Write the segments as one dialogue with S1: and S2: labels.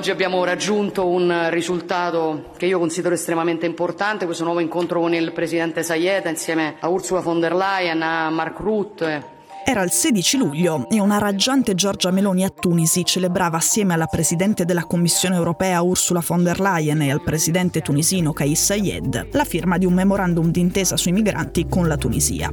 S1: Oggi abbiamo raggiunto un risultato che io considero estremamente importante, questo nuovo incontro con il Presidente Sayed insieme a Ursula von der Leyen, a Mark Rutte,
S2: era il 16 luglio e una raggiante Giorgia Meloni a Tunisi celebrava assieme alla Presidente della Commissione europea Ursula von der Leyen e al Presidente tunisino Kais Sayed la firma di un memorandum d'intesa sui migranti con la Tunisia.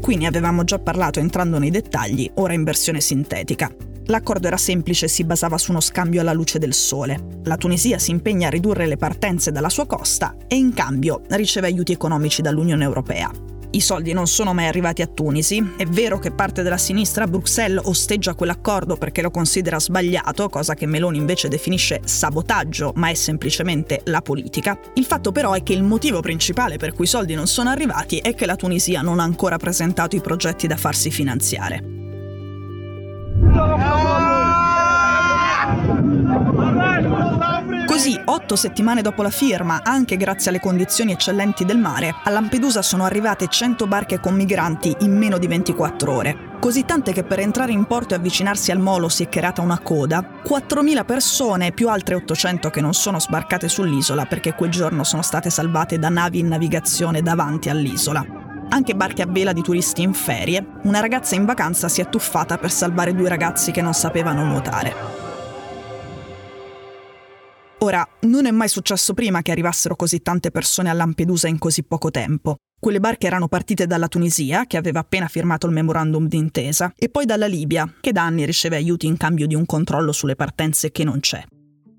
S2: Qui ne avevamo già parlato entrando nei dettagli, ora in versione sintetica. L'accordo era semplice e si basava su uno scambio alla luce del sole. La Tunisia si impegna a ridurre le partenze dalla sua costa e in cambio riceve aiuti economici dall'Unione Europea. I soldi non sono mai arrivati a Tunisi. È vero che parte della sinistra a Bruxelles osteggia quell'accordo perché lo considera sbagliato, cosa che Meloni invece definisce sabotaggio, ma è semplicemente la politica. Il fatto però è che il motivo principale per cui i soldi non sono arrivati è che la Tunisia non ha ancora presentato i progetti da farsi finanziare. Così, otto settimane dopo la firma, anche grazie alle condizioni eccellenti del mare, a Lampedusa sono arrivate 100 barche con migranti in meno di 24 ore. Così tante che per entrare in porto e avvicinarsi al molo si è creata una coda, 4.000 persone più altre 800 che non sono sbarcate sull'isola perché quel giorno sono state salvate da navi in navigazione davanti all'isola. Anche barche a vela di turisti in ferie, una ragazza in vacanza si è tuffata per salvare due ragazzi che non sapevano nuotare. Ora, non è mai successo prima che arrivassero così tante persone a Lampedusa in così poco tempo. Quelle barche erano partite dalla Tunisia, che aveva appena firmato il memorandum d'intesa, e poi dalla Libia, che da anni riceve aiuti in cambio di un controllo sulle partenze che non c'è.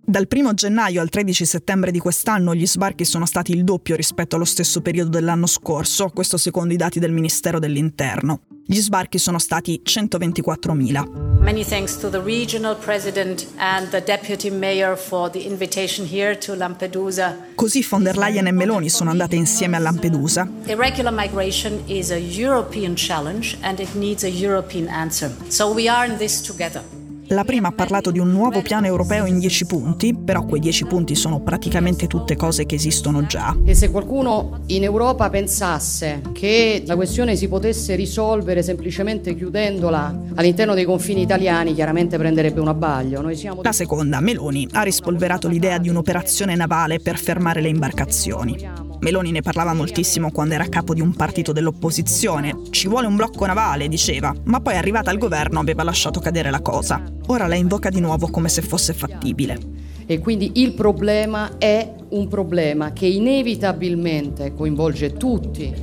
S2: Dal 1 gennaio al 13 settembre di quest'anno gli sbarchi sono stati il doppio rispetto allo stesso periodo dell'anno scorso, questo secondo i dati del Ministero dell'Interno. Gli sbarchi sono stati 124.000. Many thanks to the regional president and the deputy mayor for the invitation here to Lampedusa. Così von der Leyen e Meloni sono andate insieme a Lampedusa. Irregular migration is a European challenge and it needs a European answer. So we are in this together. La prima ha parlato di un nuovo piano europeo in 10 punti, però quei 10 punti sono praticamente tutte cose che esistono già.
S1: E se qualcuno in Europa pensasse che la questione si potesse risolvere semplicemente chiudendola all'interno dei confini italiani, chiaramente prenderebbe un abbaglio.
S2: Siamo... La seconda, Meloni, ha rispolverato l'idea di un'operazione navale per fermare le imbarcazioni. Meloni ne parlava moltissimo quando era capo di un partito dell'opposizione. Ci vuole un blocco navale, diceva, ma poi arrivata al governo aveva lasciato cadere la cosa. Ora la invoca di nuovo come se fosse fattibile.
S1: E quindi il problema è un problema che inevitabilmente coinvolge tutti.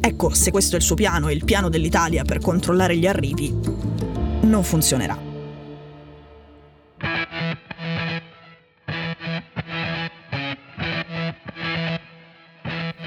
S2: Ecco, se questo è il suo piano e il piano dell'Italia per controllare gli arrivi, non funzionerà.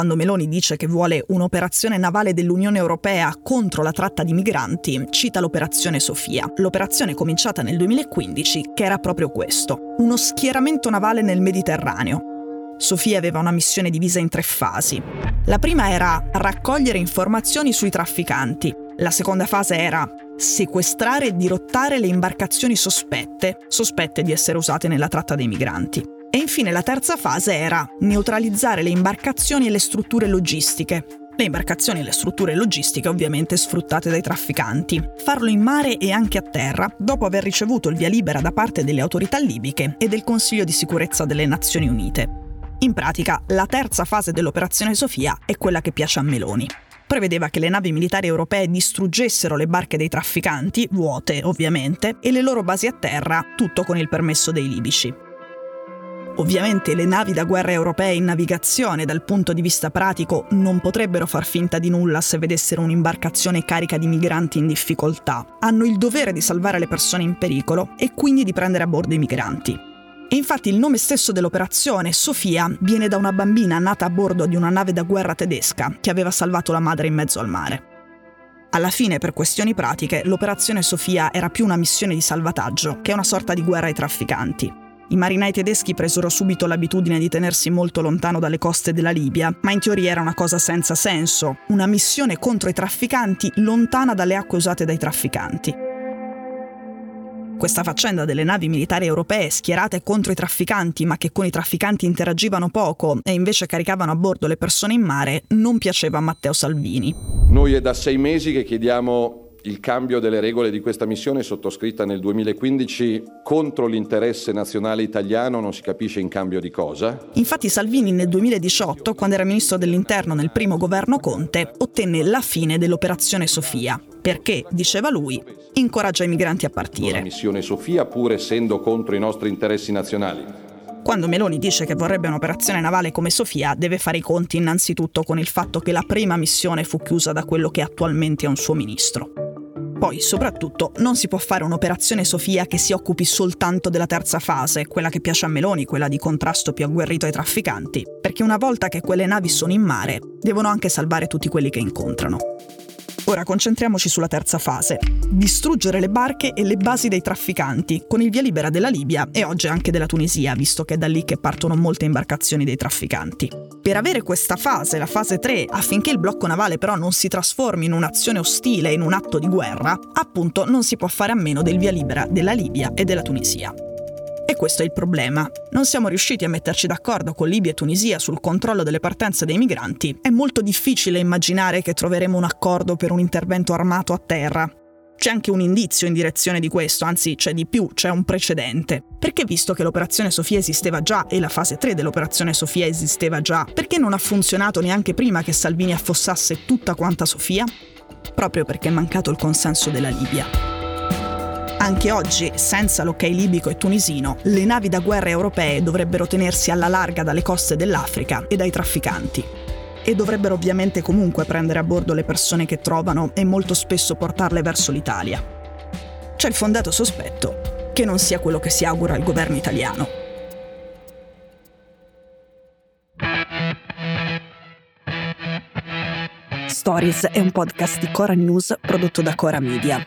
S2: Quando Meloni dice che vuole un'operazione navale dell'Unione Europea contro la tratta di migranti, cita l'operazione Sofia, l'operazione cominciata nel 2015 che era proprio questo, uno schieramento navale nel Mediterraneo. Sofia aveva una missione divisa in tre fasi. La prima era raccogliere informazioni sui trafficanti, la seconda fase era sequestrare e dirottare le imbarcazioni sospette, sospette di essere usate nella tratta dei migranti. E infine la terza fase era neutralizzare le imbarcazioni e le strutture logistiche. Le imbarcazioni e le strutture logistiche ovviamente sfruttate dai trafficanti. Farlo in mare e anche a terra, dopo aver ricevuto il via libera da parte delle autorità libiche e del Consiglio di sicurezza delle Nazioni Unite. In pratica, la terza fase dell'operazione Sofia è quella che piace a Meloni prevedeva che le navi militari europee distruggessero le barche dei trafficanti, vuote ovviamente, e le loro basi a terra, tutto con il permesso dei libici. Ovviamente le navi da guerra europee in navigazione dal punto di vista pratico non potrebbero far finta di nulla se vedessero un'imbarcazione carica di migranti in difficoltà. Hanno il dovere di salvare le persone in pericolo e quindi di prendere a bordo i migranti. E infatti il nome stesso dell'operazione, Sofia, viene da una bambina nata a bordo di una nave da guerra tedesca che aveva salvato la madre in mezzo al mare. Alla fine, per questioni pratiche, l'operazione Sofia era più una missione di salvataggio che una sorta di guerra ai trafficanti. I marinai tedeschi presero subito l'abitudine di tenersi molto lontano dalle coste della Libia, ma in teoria era una cosa senza senso, una missione contro i trafficanti lontana dalle acque usate dai trafficanti. Questa faccenda delle navi militari europee schierate contro i trafficanti ma che con i trafficanti interagivano poco e invece caricavano a bordo le persone in mare non piaceva a Matteo Salvini.
S3: Noi è da sei mesi che chiediamo il cambio delle regole di questa missione sottoscritta nel 2015 contro l'interesse nazionale italiano non si capisce in cambio di cosa.
S2: Infatti Salvini nel 2018, quando era ministro dell'interno nel primo governo Conte, ottenne la fine dell'operazione Sofia, perché, diceva lui, incoraggia i migranti a partire.
S3: La missione Sofia, pur essendo contro i nostri interessi nazionali.
S2: Quando Meloni dice che vorrebbe un'operazione navale come Sofia, deve fare i conti innanzitutto con il fatto che la prima missione fu chiusa da quello che attualmente è un suo ministro. Poi, soprattutto, non si può fare un'operazione Sofia che si occupi soltanto della terza fase, quella che piace a Meloni, quella di contrasto più agguerrito ai trafficanti, perché una volta che quelle navi sono in mare, devono anche salvare tutti quelli che incontrano. Ora concentriamoci sulla terza fase. Distruggere le barche e le basi dei trafficanti, con il via libera della Libia e oggi anche della Tunisia, visto che è da lì che partono molte imbarcazioni dei trafficanti. Per avere questa fase, la fase 3, affinché il blocco navale però non si trasformi in un'azione ostile, in un atto di guerra, appunto non si può fare a meno del via libera della Libia e della Tunisia. E questo è il problema. Non siamo riusciti a metterci d'accordo con Libia e Tunisia sul controllo delle partenze dei migranti. È molto difficile immaginare che troveremo un accordo per un intervento armato a terra. C'è anche un indizio in direzione di questo, anzi c'è di più, c'è un precedente. Perché visto che l'operazione Sofia esisteva già e la fase 3 dell'operazione Sofia esisteva già, perché non ha funzionato neanche prima che Salvini affossasse tutta quanta Sofia? Proprio perché è mancato il consenso della Libia. Anche oggi, senza l'ok libico e tunisino, le navi da guerra europee dovrebbero tenersi alla larga dalle coste dell'Africa e dai trafficanti. E dovrebbero ovviamente comunque prendere a bordo le persone che trovano e molto spesso portarle verso l'Italia. C'è il fondato sospetto che non sia quello che si augura il governo italiano.
S4: Stories è un podcast di Cora News prodotto da Cora Media.